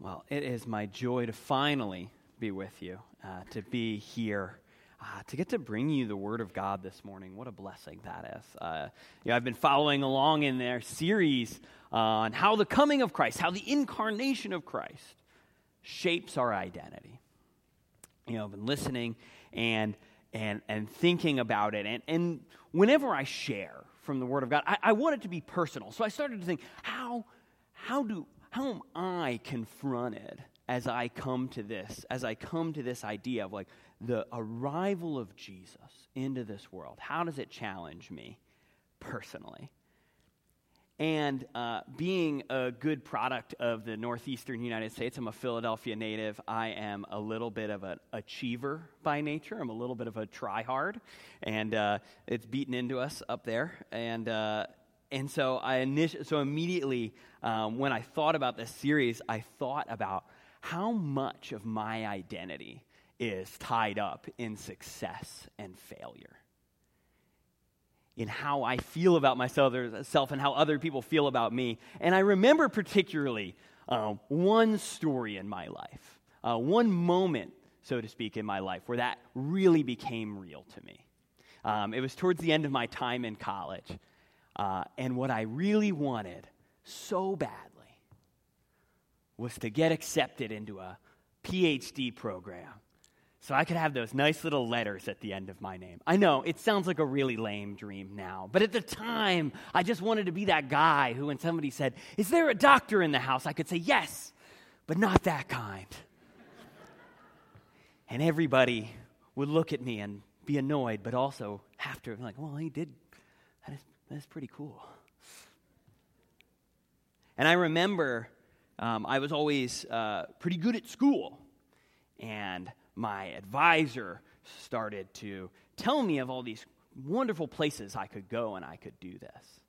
Well, it is my joy to finally be with you, uh, to be here, uh, to get to bring you the Word of God this morning. What a blessing that is. Uh, you know, I've been following along in their series on how the coming of Christ, how the incarnation of Christ shapes our identity. You know, I've been listening and and and thinking about it, and and whenever I share from the Word of God, I, I want it to be personal. So I started to think, how how do how am I confronted as I come to this, as I come to this idea of like the arrival of Jesus into this world? How does it challenge me personally? And uh, being a good product of the northeastern United States, I'm a Philadelphia native. I am a little bit of an achiever by nature. I'm a little bit of a tryhard, and uh, it's beaten into us up there. And uh, and so I init- so immediately um, when I thought about this series, I thought about how much of my identity is tied up in success and failure. In how I feel about myself and how other people feel about me. And I remember particularly uh, one story in my life, uh, one moment, so to speak, in my life where that really became real to me. Um, it was towards the end of my time in college. Uh, and what I really wanted so badly was to get accepted into a PhD program so I could have those nice little letters at the end of my name. I know it sounds like a really lame dream now, but at the time, I just wanted to be that guy who, when somebody said, Is there a doctor in the house? I could say, Yes, but not that kind. and everybody would look at me and be annoyed, but also have to, like, Well, he did, that is that's pretty cool. And I remember um, I was always uh, pretty good at school. And my advisor started to tell me of all these wonderful places I could go and I could do this.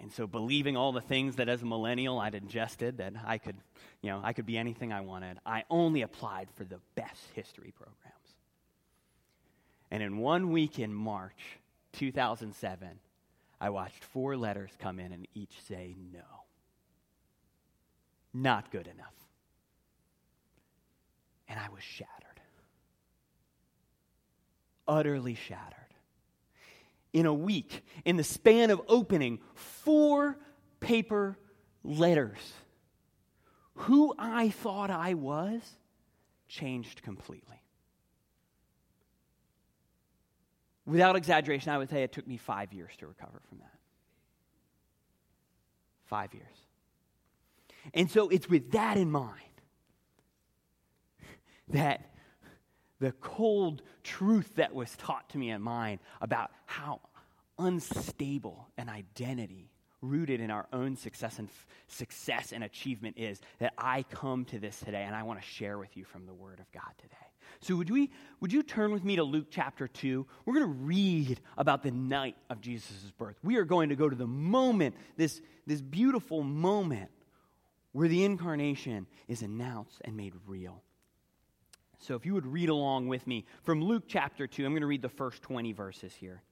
And so, believing all the things that as a millennial I'd ingested, that I could, you know, I could be anything I wanted, I only applied for the best history programs. And in one week in March, 2007, I watched four letters come in and each say no. Not good enough. And I was shattered. Utterly shattered. In a week, in the span of opening four paper letters, who I thought I was changed completely. Without exaggeration, I would say it took me five years to recover from that. Five years. And so it's with that in mind that the cold truth that was taught to me in mind about how unstable an identity rooted in our own success and f- success and achievement is that I come to this today and I want to share with you from the word of God today. So, would, we, would you turn with me to Luke chapter 2? We're going to read about the night of Jesus' birth. We are going to go to the moment, this, this beautiful moment where the incarnation is announced and made real. So, if you would read along with me from Luke chapter 2, I'm going to read the first 20 verses here.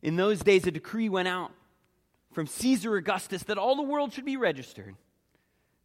In those days, a decree went out from Caesar Augustus that all the world should be registered.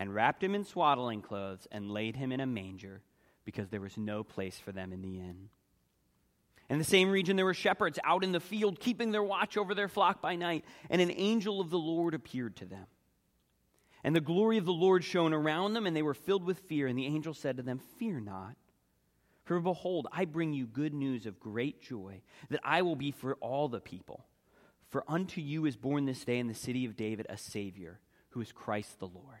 and wrapped him in swaddling clothes and laid him in a manger because there was no place for them in the inn. In the same region, there were shepherds out in the field keeping their watch over their flock by night, and an angel of the Lord appeared to them. And the glory of the Lord shone around them, and they were filled with fear. And the angel said to them, Fear not. For behold, I bring you good news of great joy that I will be for all the people. For unto you is born this day in the city of David a Savior, who is Christ the Lord.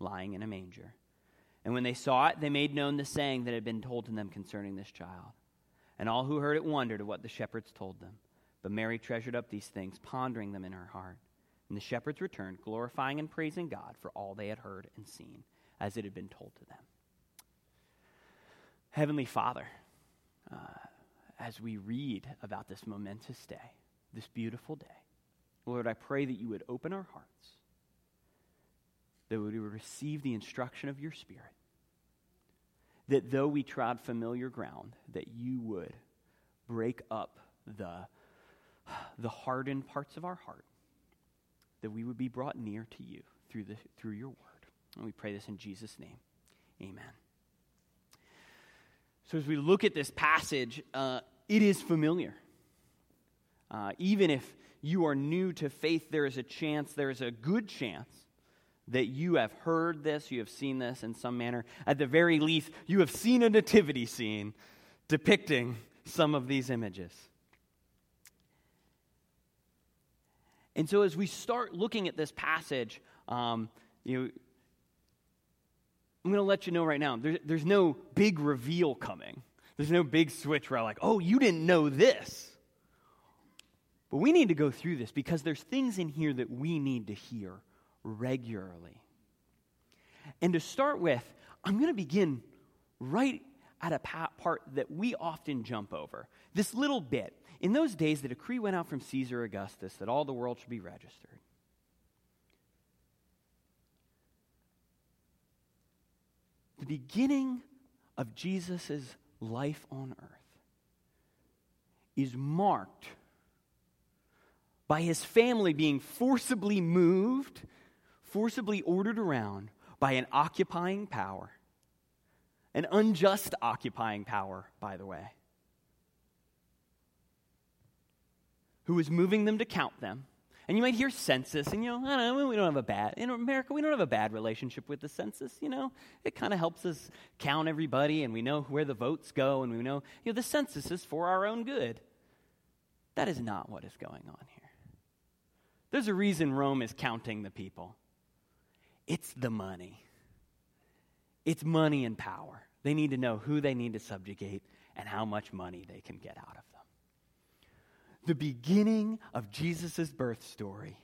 lying in a manger. And when they saw it, they made known the saying that had been told to them concerning this child. And all who heard it wondered at what the shepherds told them. But Mary treasured up these things, pondering them in her heart. And the shepherds returned, glorifying and praising God for all they had heard and seen, as it had been told to them. Heavenly Father, uh, as we read about this momentous day, this beautiful day, Lord, I pray that you would open our hearts, that we would receive the instruction of your Spirit, that though we trod familiar ground, that you would break up the, the hardened parts of our heart, that we would be brought near to you through, the, through your word. And we pray this in Jesus' name. Amen. So, as we look at this passage, uh, it is familiar. Uh, even if you are new to faith, there is a chance, there is a good chance that you have heard this, you have seen this in some manner. At the very least, you have seen a nativity scene depicting some of these images. And so, as we start looking at this passage, um, you know, I'm going to let you know right now there, there's no big reveal coming. There's no big switch where I'm like, oh, you didn't know this. But we need to go through this because there's things in here that we need to hear regularly. And to start with, I'm going to begin right at a part that we often jump over. This little bit. In those days, the decree went out from Caesar Augustus that all the world should be registered. the beginning of Jesus' life on earth is marked by his family being forcibly moved, forcibly ordered around by an occupying power, an unjust occupying power, by the way, who is moving them to count them and you might hear census, and you know, I don't know, we don't have a bad, in America, we don't have a bad relationship with the census, you know. It kind of helps us count everybody, and we know where the votes go, and we know, you know, the census is for our own good. That is not what is going on here. There's a reason Rome is counting the people it's the money, it's money and power. They need to know who they need to subjugate and how much money they can get out of them. the beginning of Jesus' birth story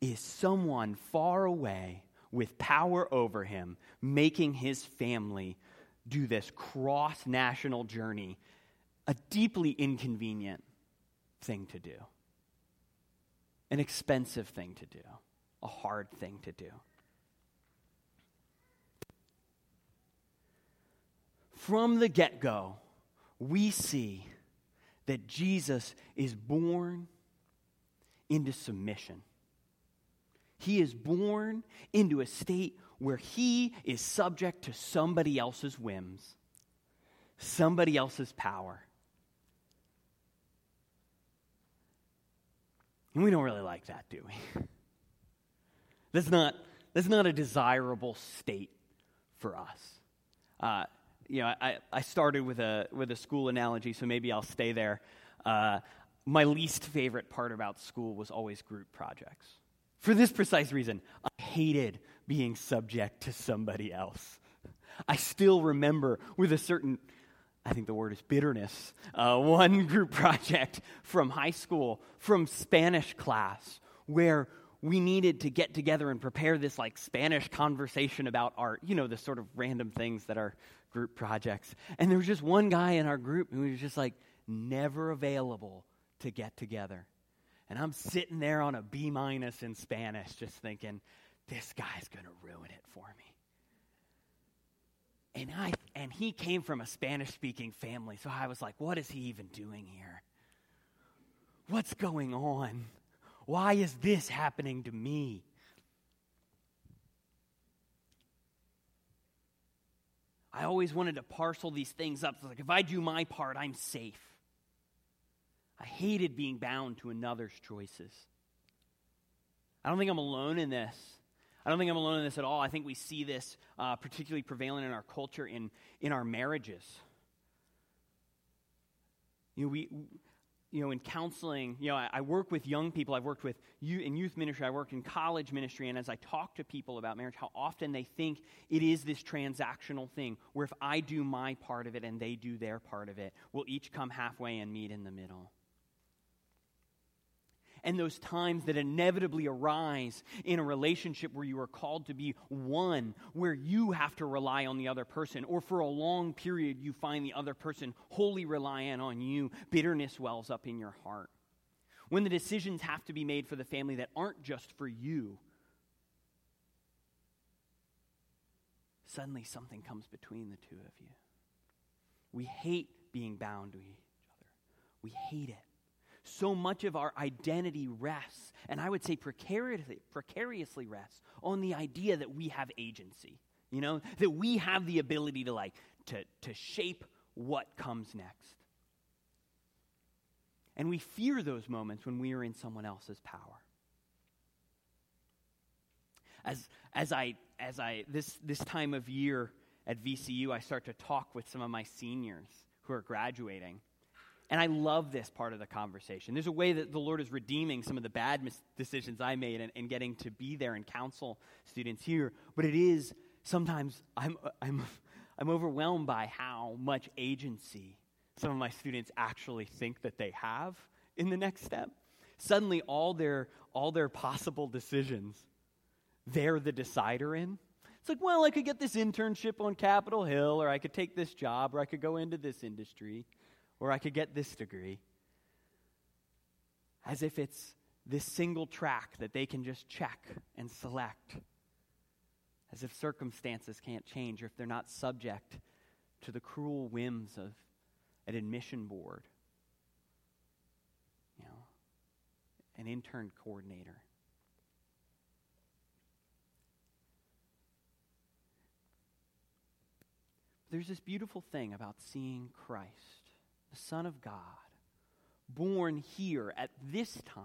is someone far away with power over him, making his family do this cross national journey, a deeply inconvenient thing to do, an expensive thing to do, a hard thing to do. From the get go, we see that Jesus is born into submission. He is born into a state where he is subject to somebody else's whims, somebody else's power. And we don't really like that, do we? That's not, that's not a desirable state for us. Uh, you know, I, I started with a, with a school analogy, so maybe I'll stay there. Uh, my least favorite part about school was always group projects. For this precise reason, I hated being subject to somebody else. I still remember with a certain, I think the word is bitterness, uh, one group project from high school, from Spanish class, where we needed to get together and prepare this like Spanish conversation about art, you know, the sort of random things that are group projects. And there was just one guy in our group who was just like never available to get together. And I'm sitting there on a B minus in Spanish, just thinking, this guy's going to ruin it for me. And, I, and he came from a Spanish speaking family, so I was like, what is he even doing here? What's going on? Why is this happening to me? I always wanted to parcel these things up. Like, if I do my part, I'm safe. I hated being bound to another's choices. I don't think I'm alone in this. I don't think I'm alone in this at all. I think we see this uh, particularly prevalent in our culture in, in our marriages. You know, we, you know, in counseling, you know, I, I, work with young people. I've worked with you in youth ministry. I worked in college ministry. And as I talk to people about marriage, how often they think it is this transactional thing where if I do my part of it and they do their part of it, we'll each come halfway and meet in the middle and those times that inevitably arise in a relationship where you are called to be one, where you have to rely on the other person, or for a long period you find the other person wholly reliant on you, bitterness wells up in your heart. When the decisions have to be made for the family that aren't just for you, suddenly something comes between the two of you. We hate being bound to each other, we hate it so much of our identity rests, and I would say precariously, precariously rests, on the idea that we have agency. You know, that we have the ability to like to, to shape what comes next. And we fear those moments when we are in someone else's power. As, as I, as I this, this time of year at VCU, I start to talk with some of my seniors who are graduating. And I love this part of the conversation. There's a way that the Lord is redeeming some of the bad mis- decisions I made and, and, getting to be there and counsel students here. But it is sometimes I'm, I'm, I'm overwhelmed by how much agency some of my students actually think that they have in the next step. Suddenly, all their, all their possible decisions, they're the decider in. It's like, well, I could get this internship on Capitol Hill, or I could take this job, or I could go into this industry or I could get this degree. As if it's this single track that they can just check and select. As if circumstances can't change or if they're not subject to the cruel whims of an admission board, you know, an intern coordinator. There's this beautiful thing about seeing Christ the Son of God, born here at this time,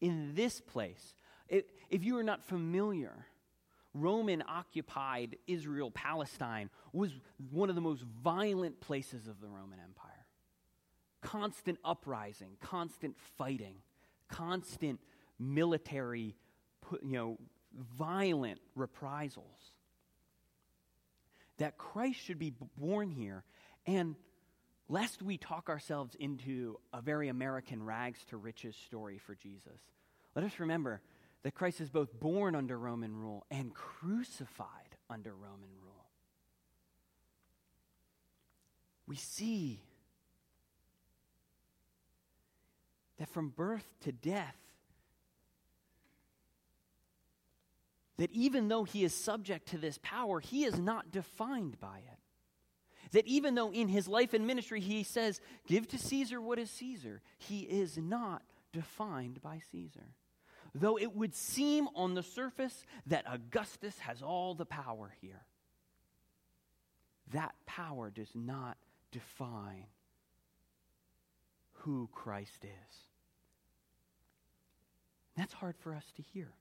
in this place. If you are not familiar, Roman occupied Israel, Palestine, was one of the most violent places of the Roman Empire. Constant uprising, constant fighting, constant military, you know, violent reprisals. That Christ should be born here and lest we talk ourselves into a very American rags to riches story for Jesus. Let us remember that Christ is both born under Roman rule and crucified under Roman rule. We see that from birth to death, that even though he is subject to this power, he is not defined by it. That even though in his life and ministry he says, Give to Caesar what is Caesar, he is not defined by Caesar. Though it would seem on the surface that Augustus has all the power here, that power does not define who Christ is. That's hard for us to hear.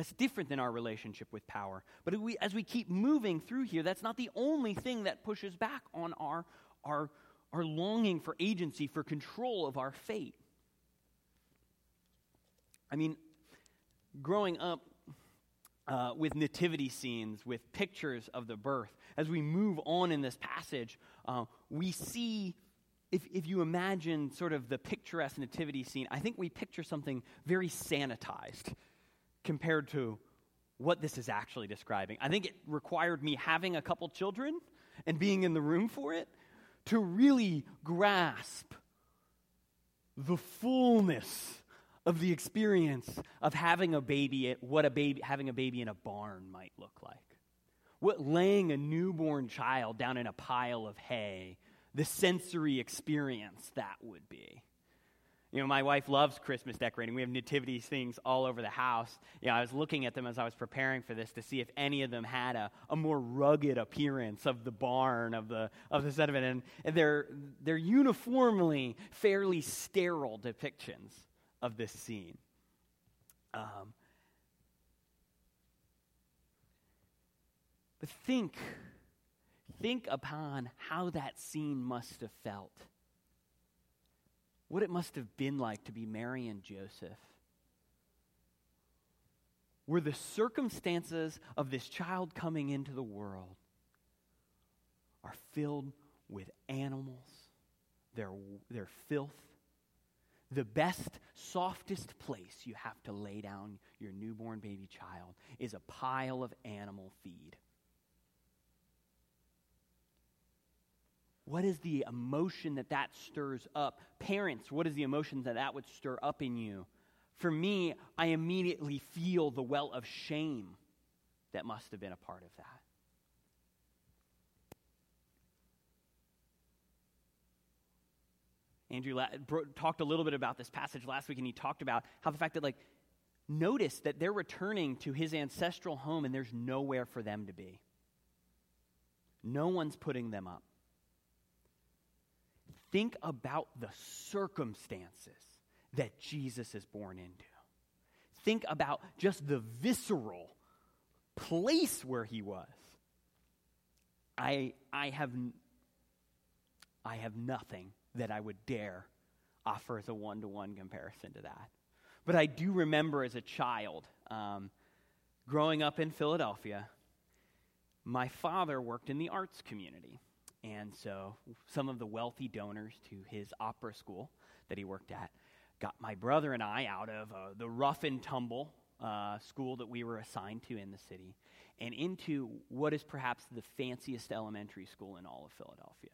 That's different than our relationship with power. But we, as we keep moving through here, that's not the only thing that pushes back on our, our, our longing for agency, for control of our fate. I mean, growing up uh, with nativity scenes, with pictures of the birth, as we move on in this passage, uh, we see if, if you imagine sort of the picturesque nativity scene, I think we picture something very sanitized compared to what this is actually describing. I think it required me having a couple children and being in the room for it to really grasp the fullness of the experience of having a baby what a baby having a baby in a barn might look like what laying a newborn child down in a pile of hay the sensory experience that would be you know, my wife loves Christmas decorating. We have nativity things all over the house. You know, I was looking at them as I was preparing for this to see if any of them had a, a more rugged appearance of the barn, of the, of the of. And they're, they're uniformly fairly sterile depictions of this scene. Um, but think, think upon how that scene must have felt. What it must have been like to be Mary and Joseph. Were the circumstances of this child coming into the world are filled with animals, their, their filth, the best, softest place you have to lay down your newborn baby child is a pile of animal feed. What is the emotion that that stirs up? Parents, what is the emotion that that would stir up in you? For me, I immediately feel the well of shame that must have been a part of that. Andrew la- bro- talked a little bit about this passage last week, and he talked about how the fact that, like, notice that they're returning to his ancestral home and there's nowhere for them to be. No one's putting them up. Think about the circumstances that Jesus is born into. Think about just the visceral place where he was. I, I, have, I have nothing that I would dare offer as a one to one comparison to that. But I do remember as a child, um, growing up in Philadelphia, my father worked in the arts community. And so some of the wealthy donors to his opera school that he worked at got my brother and I out of uh, the rough and tumble uh, school that we were assigned to in the city and into what is perhaps the fanciest elementary school in all of Philadelphia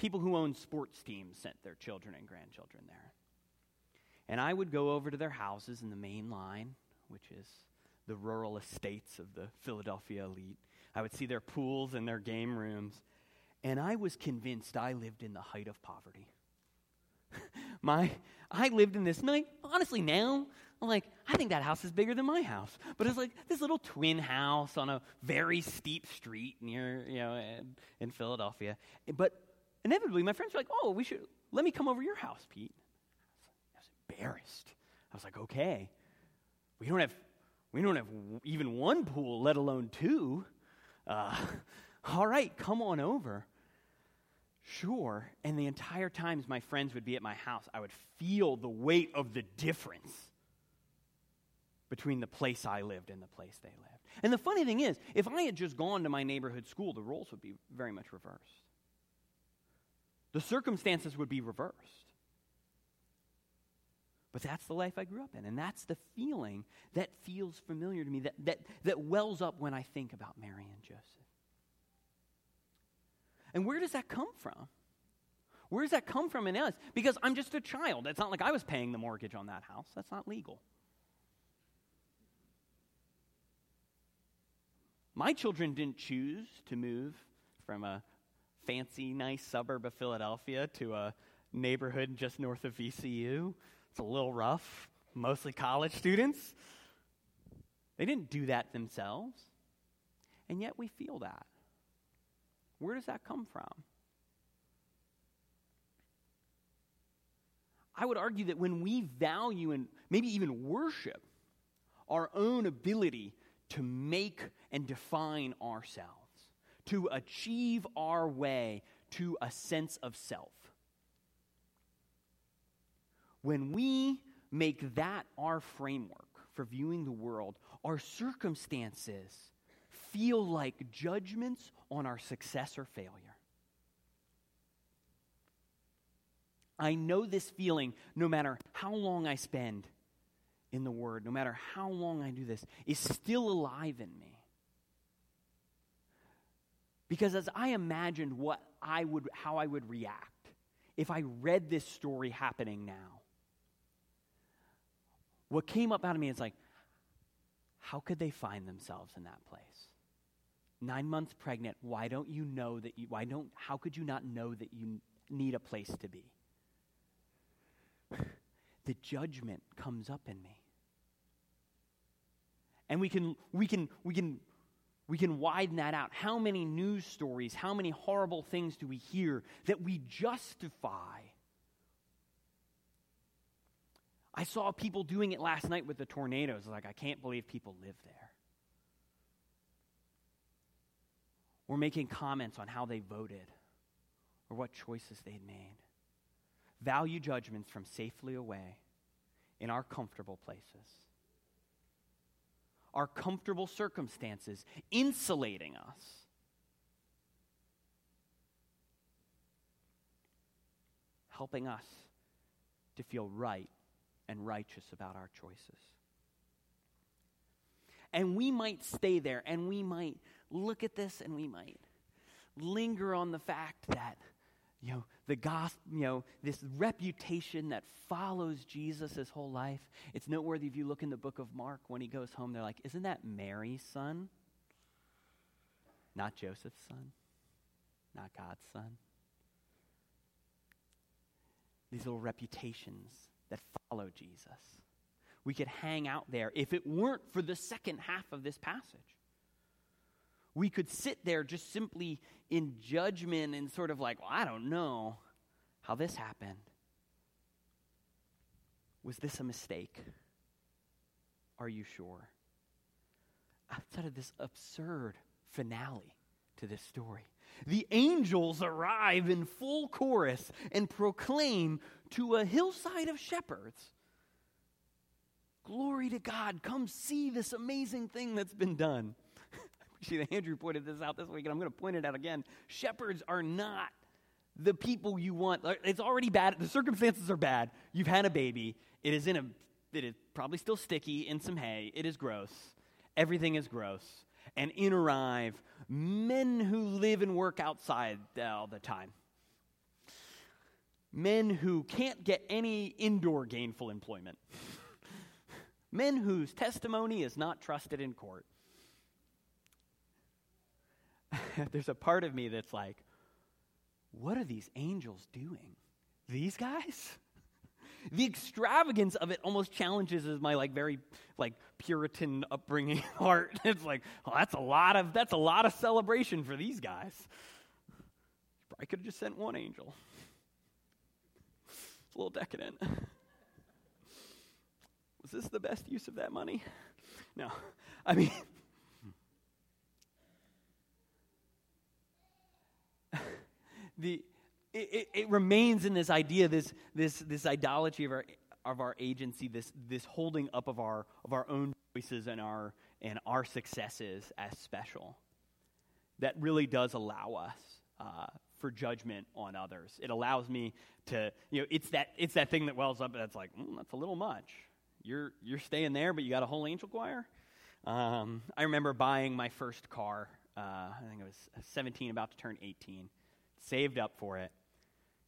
people who own sports teams sent their children and grandchildren there. And I would go over to their houses in the main line, which is the rural estates of the Philadelphia elite. I would see their pools and their game rooms. And I was convinced I lived in the height of poverty. my, I lived in this night, honestly, now, I'm like, I think that house is bigger than my house. But it's like this little twin house on a very steep street near, you know, in, in Philadelphia. But inevitably, my friends were like, oh, we should, let me come over your house, Pete. I was, embarrassed. I was like, okay, we don't have, we don't have even one pool, let alone two. Uh, all right, come on over. Sure. And the entire times my friends would be at my house, I would feel the weight of the difference between the place I lived and the place they lived. And the funny thing is, if I had just gone to my neighborhood school, the roles would be very much reversed the circumstances would be reversed. But that's the life I grew up in, and that's the feeling that feels familiar to me, that, that, that wells up when I think about Mary and Joseph. And where does that come from? Where does that come from in us? Because I'm just a child. It's not like I was paying the mortgage on that house. That's not legal. My children didn't choose to move from a fancy, nice suburb of Philadelphia to a neighborhood just north of VCU. It's a little rough, mostly college students. They didn't do that themselves. And yet we feel that. Where does that come from? I would argue that when we value and maybe even worship our own ability to make and define ourselves, to achieve our way to a sense of self. When we make that our framework for viewing the world, our circumstances feel like judgments on our success or failure. I know this feeling no matter how long I spend in the Word, no matter how long I do this, is still alive in me. Because as I imagined what I would, how I would react if I read this story happening now, what came up out of me is like, how could they find themselves in that place? Nine months pregnant, why don't you know that you, why don't, how could you not know that you need a place to be? the judgment comes up in me. And we can, we can, we can we can widen that out. How many news stories, how many horrible things do we hear that we justify? I saw people doing it last night with the tornadoes. Like, I can't believe people live there. We're making comments on how they voted or what choices they'd made. Value judgments from safely away in our comfortable places. Our comfortable circumstances insulating us. Helping us to feel right and righteous about our choices. And we might stay there and we might look at this and we might linger on the fact that, you know, the gospel, you know, this reputation that follows Jesus his whole life. It's noteworthy if you look in the book of Mark when he goes home, they're like, Isn't that Mary's son? Not Joseph's son, not God's son. These little reputations that follow Jesus. We could hang out there if it weren't for the second half of this passage. We could sit there just simply in judgment and sort of like, well, I don't know how this happened. Was this a mistake? Are you sure? Outside of this absurd finale to this story, the angels arrive in full chorus and proclaim to a hillside of shepherds Glory to God, come see this amazing thing that's been done. See, that Andrew pointed this out this week, and I'm going to point it out again. Shepherds are not the people you want. It's already bad. The circumstances are bad. You've had a baby. It is in a. It is probably still sticky in some hay. It is gross. Everything is gross. And in arrive men who live and work outside all the time. Men who can't get any indoor gainful employment. men whose testimony is not trusted in court. there's a part of me that's like, what are these angels doing? These guys? the extravagance of it almost challenges my like very like puritan upbringing heart. It's like well, that's a lot of that's a lot of celebration for these guys. I could have just sent one angel. It's a little decadent. Was this the best use of that money? No. I mean the, it, it, remains in this idea, this, this, this idolatry of our, of our agency, this, this holding up of our, of our own choices and our, and our successes as special. That really does allow us uh, for judgment on others. It allows me to, you know, it's that, it's that thing that wells up that's like, mm, that's a little much. You're, you're staying there, but you got a whole angel choir? Um, I remember buying my first car. Uh, I think I was 17, about to turn 18 saved up for it.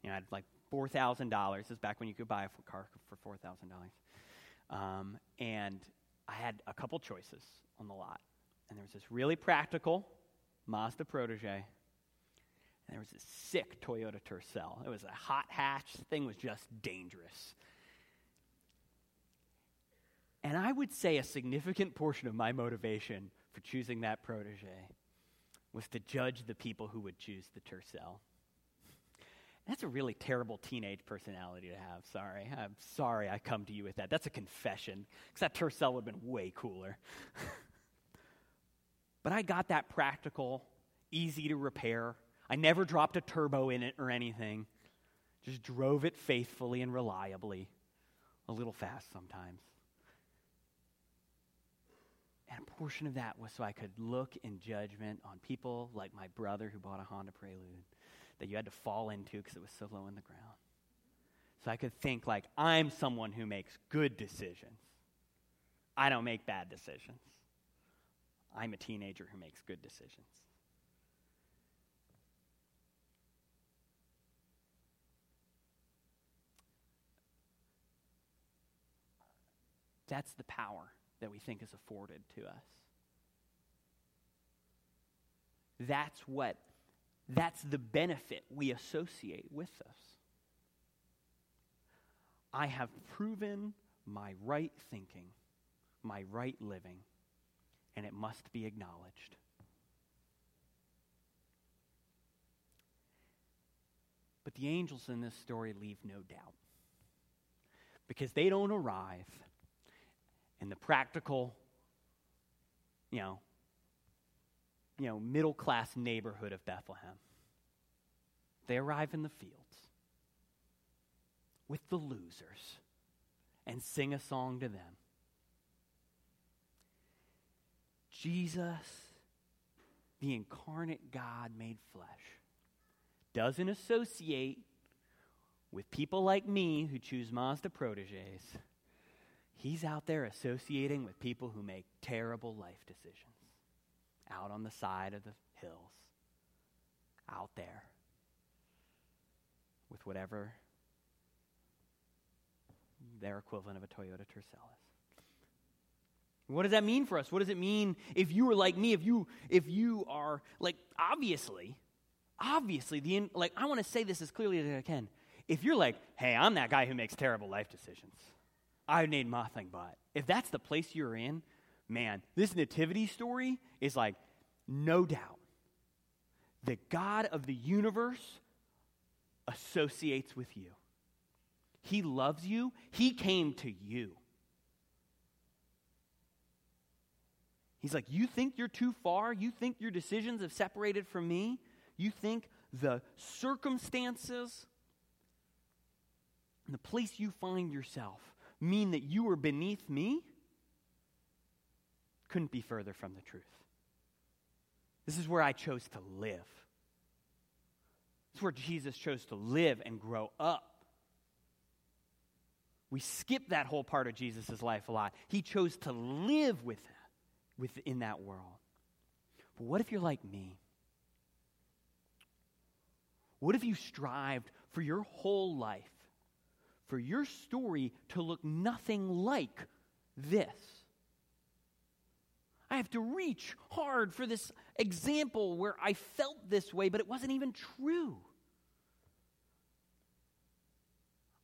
You know, I had like $4,000. This is back when you could buy a car for $4,000. Um, and I had a couple choices on the lot. And there was this really practical Mazda Protege. And there was this sick Toyota Tercel. It was a hot hatch. The thing was just dangerous. And I would say a significant portion of my motivation for choosing that protege was to judge the people who would choose the Tercel. That's a really terrible teenage personality to have. Sorry. I'm sorry I come to you with that. That's a confession, because that Tercel would have been way cooler. but I got that practical, easy to repair. I never dropped a turbo in it or anything. Just drove it faithfully and reliably, a little fast sometimes. And a portion of that was so I could look in judgment on people like my brother who bought a Honda Prelude that you had to fall into because it was so low in the ground. So I could think like I'm someone who makes good decisions. I don't make bad decisions. I'm a teenager who makes good decisions. That's the power that we think is afforded to us. That's what, that's the benefit we associate with us. I have proven my right thinking, my right living, and it must be acknowledged. But the angels in this story leave no doubt because they don't arrive in the practical, you know, you know, middle class neighborhood of Bethlehem. They arrive in the fields with the losers and sing a song to them. Jesus, the incarnate God made flesh, doesn't associate with people like me who choose Mazda proteges. He's out there associating with people who make terrible life decisions out on the side of the hills, out there with whatever their equivalent of a Toyota Tercel is. What does that mean for us? What does it mean if you are like me? If you if you are like obviously, obviously the like I want to say this as clearly as I can. If you're like, hey, I'm that guy who makes terrible life decisions. I need nothing but. If that's the place you're in, man, this nativity story is like no doubt the God of the universe associates with you. He loves you. He came to you. He's like, You think you're too far? You think your decisions have separated from me? You think the circumstances the place you find yourself mean that you are beneath me? Couldn't be further from the truth. This is where I chose to live. This is where Jesus chose to live and grow up. We skip that whole part of Jesus' life a lot. He chose to live with within that world. But what if you're like me? What if you strived for your whole life, for your story to look nothing like this? I have to reach hard for this example where I felt this way, but it wasn't even true.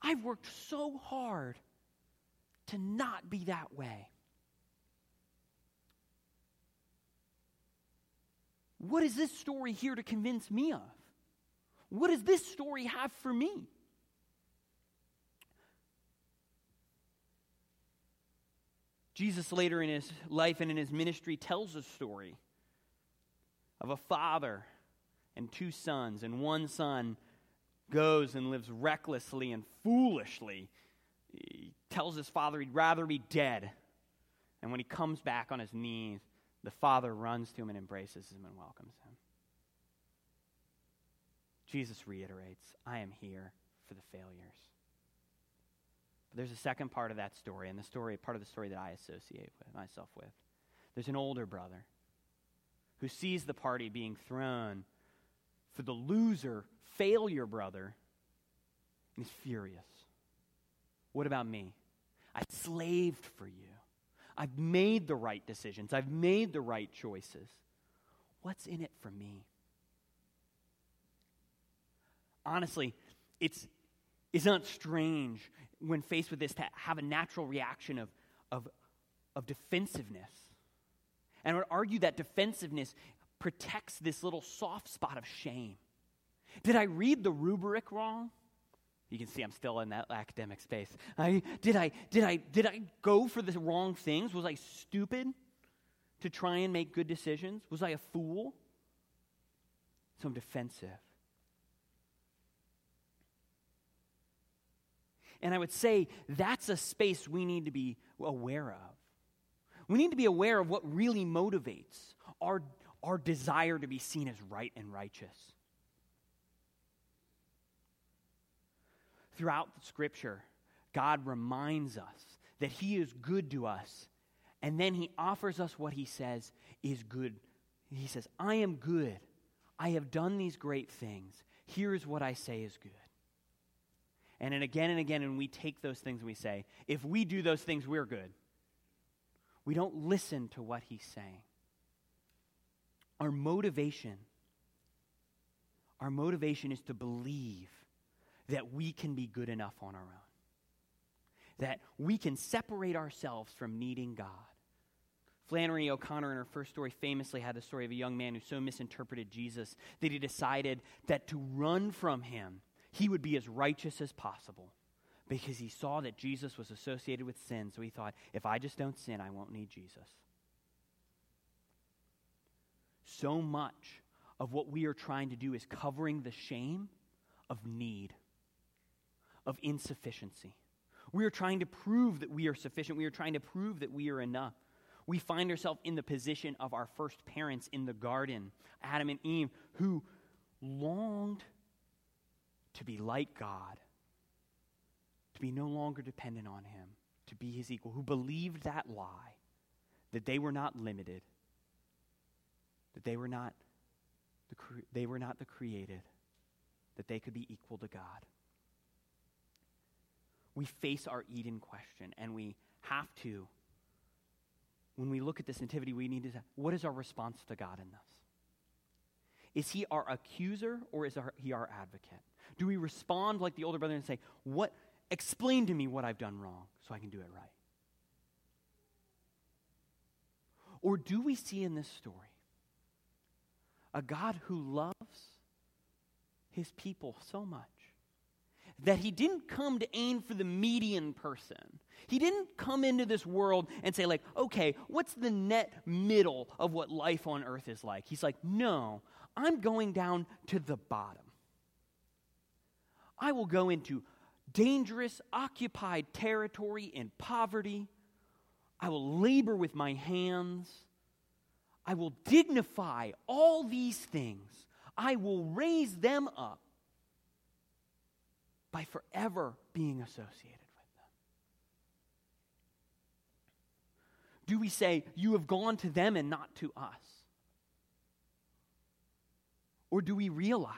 I've worked so hard to not be that way. What is this story here to convince me of? What does this story have for me? Jesus, later in his life and in his ministry, tells a story of a father and two sons, and one son goes and lives recklessly and foolishly. He tells his father he'd rather be dead. And when he comes back on his knees, the father runs to him and embraces him and welcomes him. Jesus reiterates, I am here for the failures. But there's a second part of that story, and the story, part of the story that I associate with myself with. There's an older brother who sees the party being thrown for the loser failure brother and he's furious. What about me? I slaved for you. I've made the right decisions. I've made the right choices. What's in it for me? Honestly, it's, it's not strange when faced with this to have a natural reaction of, of, of defensiveness. And I would argue that defensiveness protects this little soft spot of shame. Did I read the rubric wrong? You can see I'm still in that academic space. I, did, I, did, I, did I go for the wrong things? Was I stupid to try and make good decisions? Was I a fool? So I'm defensive. And I would say that's a space we need to be aware of. We need to be aware of what really motivates our, our desire to be seen as right and righteous. throughout the scripture, God reminds us that He is good to us. And then He offers us what He says is good. He says, I am good. I have done these great things. Here's what I say is good. And then again and again, and we take those things and we say, if we do those things, we're good. We don't listen to what He's saying. Our motivation, our motivation is to believe that we can be good enough on our own, that we can separate ourselves from needing God. Flannery O'Connor, in her first story, famously had the story of a young man who so misinterpreted Jesus that he decided that to run from him, he would be as righteous as possible because he saw that Jesus was associated with sin. So he thought, if I just don't sin, I won't need Jesus. So much of what we are trying to do is covering the shame of need, of insufficiency. We are trying to prove that we are sufficient. We are trying to prove that we are enough. We find ourselves in the position of our first parents in the garden, Adam and Eve, who longed to be like God, to be no longer dependent on Him, to be His equal, who believed that lie, that they were not limited, that they were not the, cre- they were not the created, that they could be equal to God. We face our Eden question, and we have to. When we look at this nativity, we need to say, what is our response to God in this? Is he our accuser or is he our advocate? Do we respond like the older brother and say, What explain to me what I've done wrong so I can do it right? Or do we see in this story a God who loves his people so much that he didn't come to aim for the median person. He didn't come into this world and say, like, okay, what's the net middle of what life on earth is like? He's like, no, I'm going down to the bottom. I will go into dangerous, occupied territory in poverty. I will labor with my hands. I will dignify all these things. I will raise them up by forever being associated with them. Do we say, You have gone to them and not to us? Or do we realize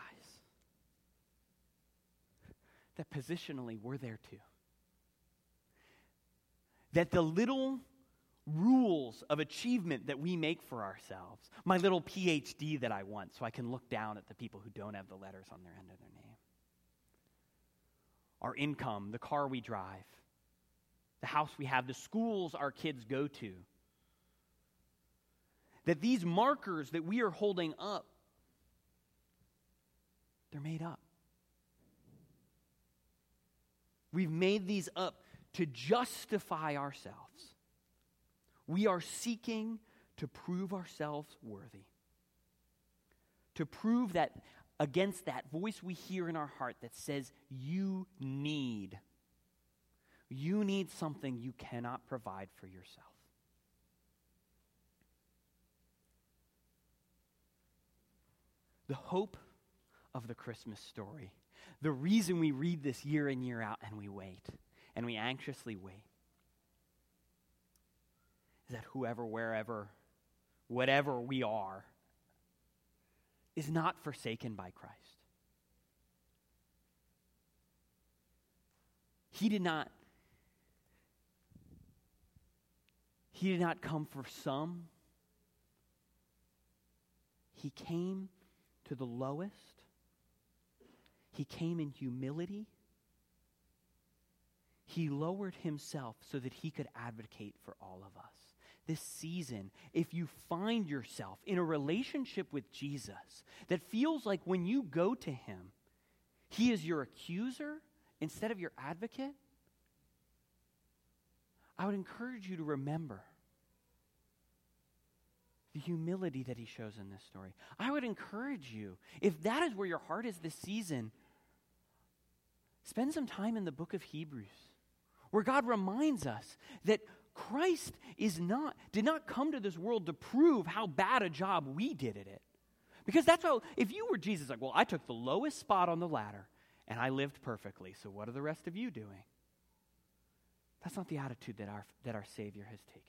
that positionally we're there too? That the little rules of achievement that we make for ourselves. My little PhD that I want, so I can look down at the people who don't have the letters on their end of their name. Our income, the car we drive, the house we have, the schools our kids go to. That these markers that we are holding up, they're made up. We've made these up to justify ourselves. We are seeking to prove ourselves worthy. To prove that against that voice we hear in our heart that says, You need. You need something you cannot provide for yourself. The hope of the Christmas story, the reason we read this year in, year out, and we wait, and we anxiously wait, is that whoever, wherever, whatever we are, is not forsaken by Christ. He did not He did not come for some. He came to the lowest. He came in humility. He lowered himself so that he could advocate for all of us this season, if you find yourself in a relationship with Jesus that feels like when you go to him, he is your accuser instead of your advocate, I would encourage you to remember the humility that he shows in this story. I would encourage you, if that is where your heart is this season, spend some time in the book of Hebrews, where God reminds us that Christ is not, did not come to this world to prove how bad a job we did at it. Because that's how, if you were Jesus, like, well, I took the lowest spot on the ladder and I lived perfectly, so what are the rest of you doing? That's not the attitude that our, that our Savior has taken.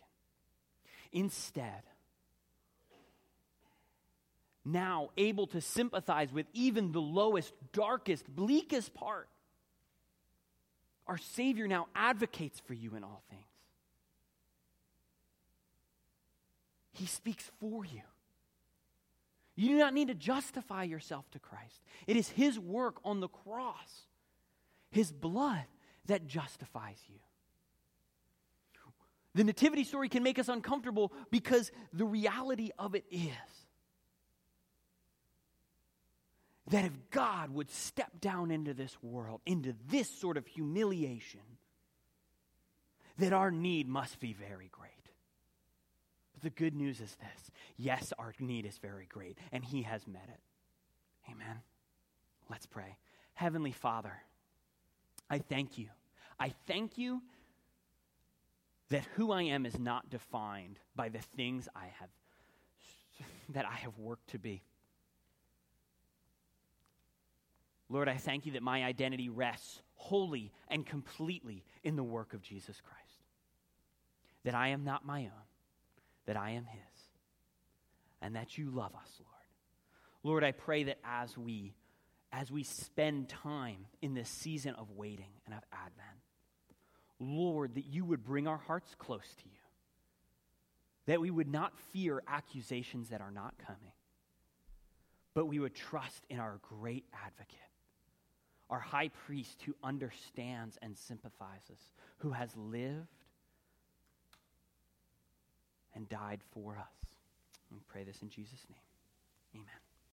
Instead, now able to sympathize with even the lowest, darkest, bleakest part, our Savior now advocates for you in all things. He speaks for you. You do not need to justify yourself to Christ. It is His work on the cross, His blood, that justifies you. The nativity story can make us uncomfortable because the reality of it is that if God would step down into this world, into this sort of humiliation, that our need must be very great. But the good news is this yes, our need is very great, and He has met it. Amen. Let's pray. Heavenly Father, I thank you. I thank you that who I am is not defined by the things I have that I have worked to be. Lord, I thank you that my identity rests wholly and completely in the work of Jesus Christ. That I am not my own, that I am His, and that you love us, Lord. Lord, I pray that as we as we spend time in this season of waiting and of Advent, Lord, that you would bring our hearts close to you, that we would not fear accusations that are not coming, but we would trust in our great advocate our high priest who understands and sympathizes, who has lived and died for us. We pray this in Jesus' name.